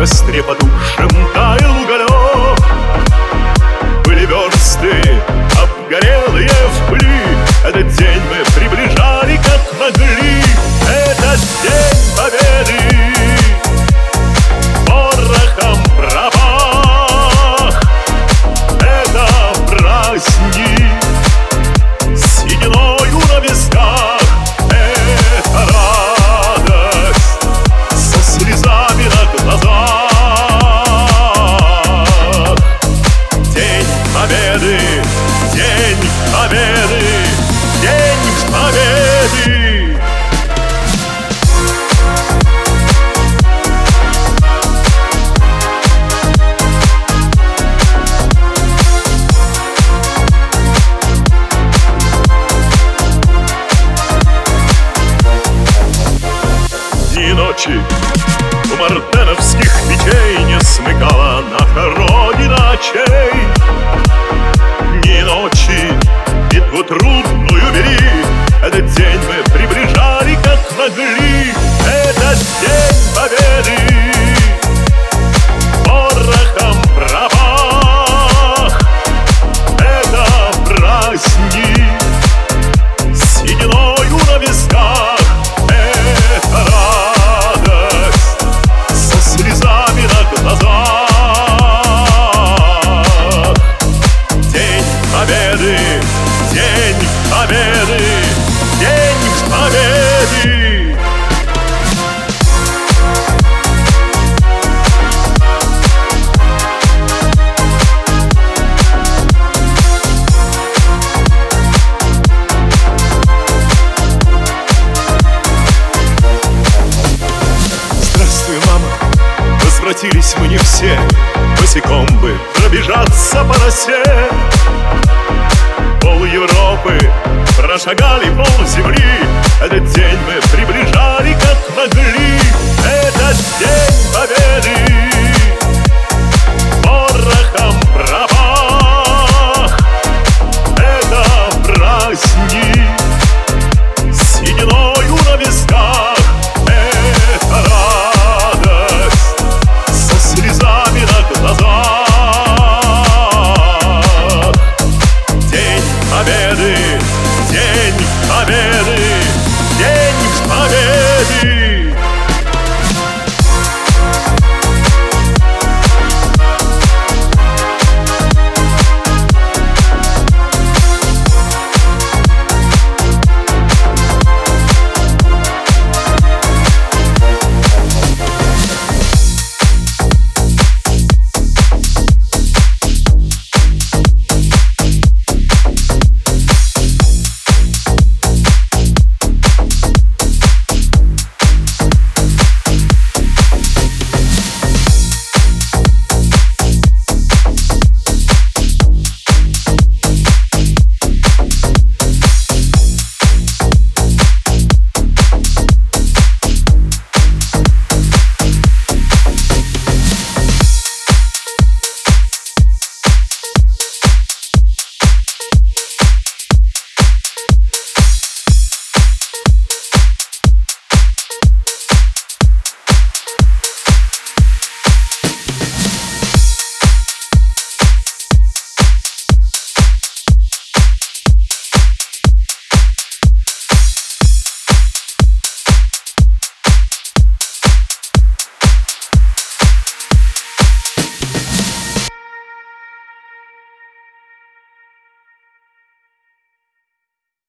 растрепа смыкала наша здесь мы не все Босиком бы пробежаться по росе. Пол Европы прошагали пол земли Этот день мы приближали как могли. Этот день победы